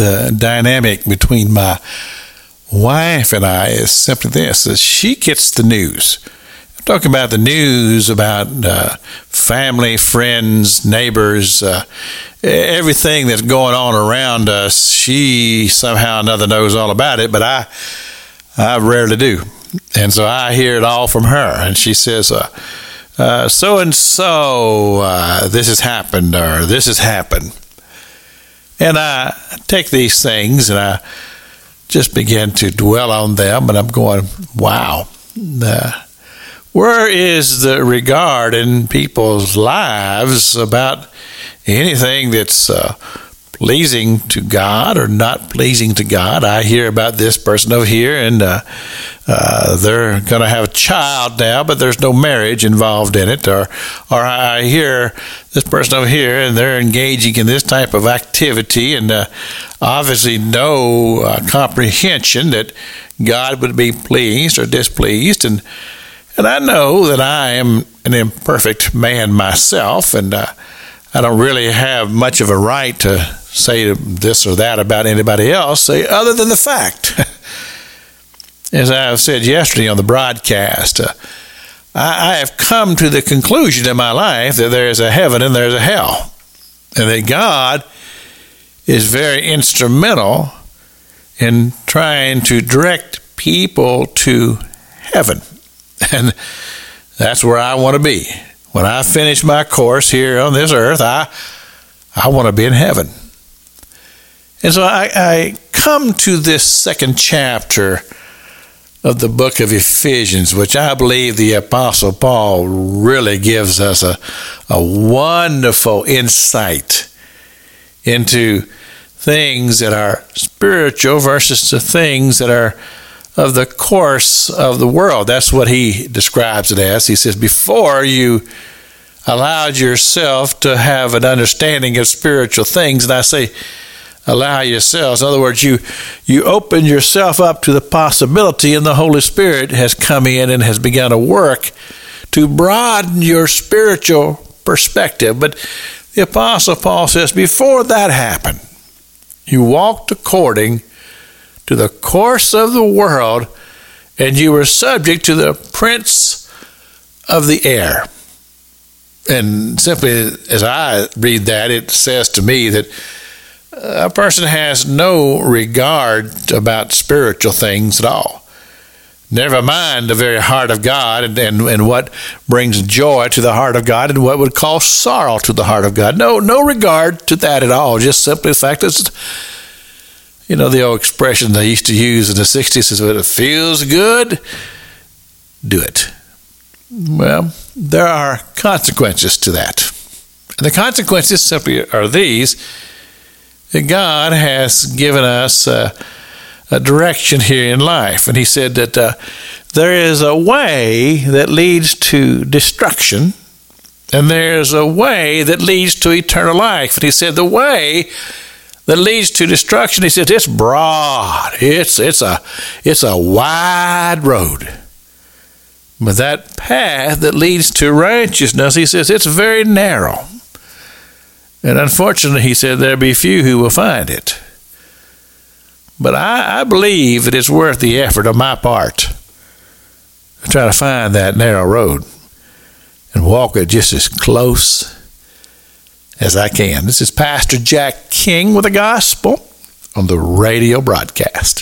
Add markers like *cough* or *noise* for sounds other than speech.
the dynamic between my wife and I is simply this: is she gets the news. I'm talking about the news about uh, family, friends, neighbors, uh, everything that's going on around us. She somehow or another knows all about it, but I, I rarely do, and so I hear it all from her. And she says, "So and so, this has happened, or this has happened." And I take these things and I just begin to dwell on them, and I'm going, wow. Uh, where is the regard in people's lives about anything that's uh, pleasing to God or not pleasing to God? I hear about this person over here, and uh, uh, they're going to have a child now, but there's no marriage involved in it. Or, or I hear this person over here, and they're engaging in this type of activity, and uh, obviously no uh, comprehension that God would be pleased or displeased, and and I know that I am an imperfect man myself, and uh, I don't really have much of a right to say this or that about anybody else, other than the fact. *laughs* As I said yesterday on the broadcast, uh, I, I have come to the conclusion in my life that there is a heaven and there's a hell, and that God is very instrumental in trying to direct people to heaven. *laughs* And that's where I want to be. When I finish my course here on this earth, I I want to be in heaven. And so I, I come to this second chapter of the book of Ephesians, which I believe the Apostle Paul really gives us a, a wonderful insight into things that are spiritual versus the things that are of the course of the world. That's what he describes it as. He says, Before you allowed yourself to have an understanding of spiritual things, and I say, allow yourselves. In other words, you you open yourself up to the possibility, and the Holy Spirit has come in and has begun to work to broaden your spiritual perspective. But the Apostle Paul says, before that happened, you walked according to the course of the world, and you were subject to the prince of the air. And simply as I read that, it says to me that uh, a person has no regard about spiritual things at all. Never mind the very heart of God and, and, and what brings joy to the heart of God and what would cause sorrow to the heart of God. No, no regard to that at all. Just simply the fact that you know, the old expression they used to use in the 60s is when it feels good, do it. Well, there are consequences to that. And the consequences simply are these that God has given us a, a direction here in life. And He said that uh, there is a way that leads to destruction, and there's a way that leads to eternal life. And He said the way that leads to destruction. He says it's broad. It's it's a it's a wide road. But that path that leads to righteousness, he says, it's very narrow. And unfortunately, he said, there be few who will find it. But I, I believe it is worth the effort on my part to try to find that narrow road and walk it just as close as I can. This is Pastor Jack King with the gospel on the radio broadcast.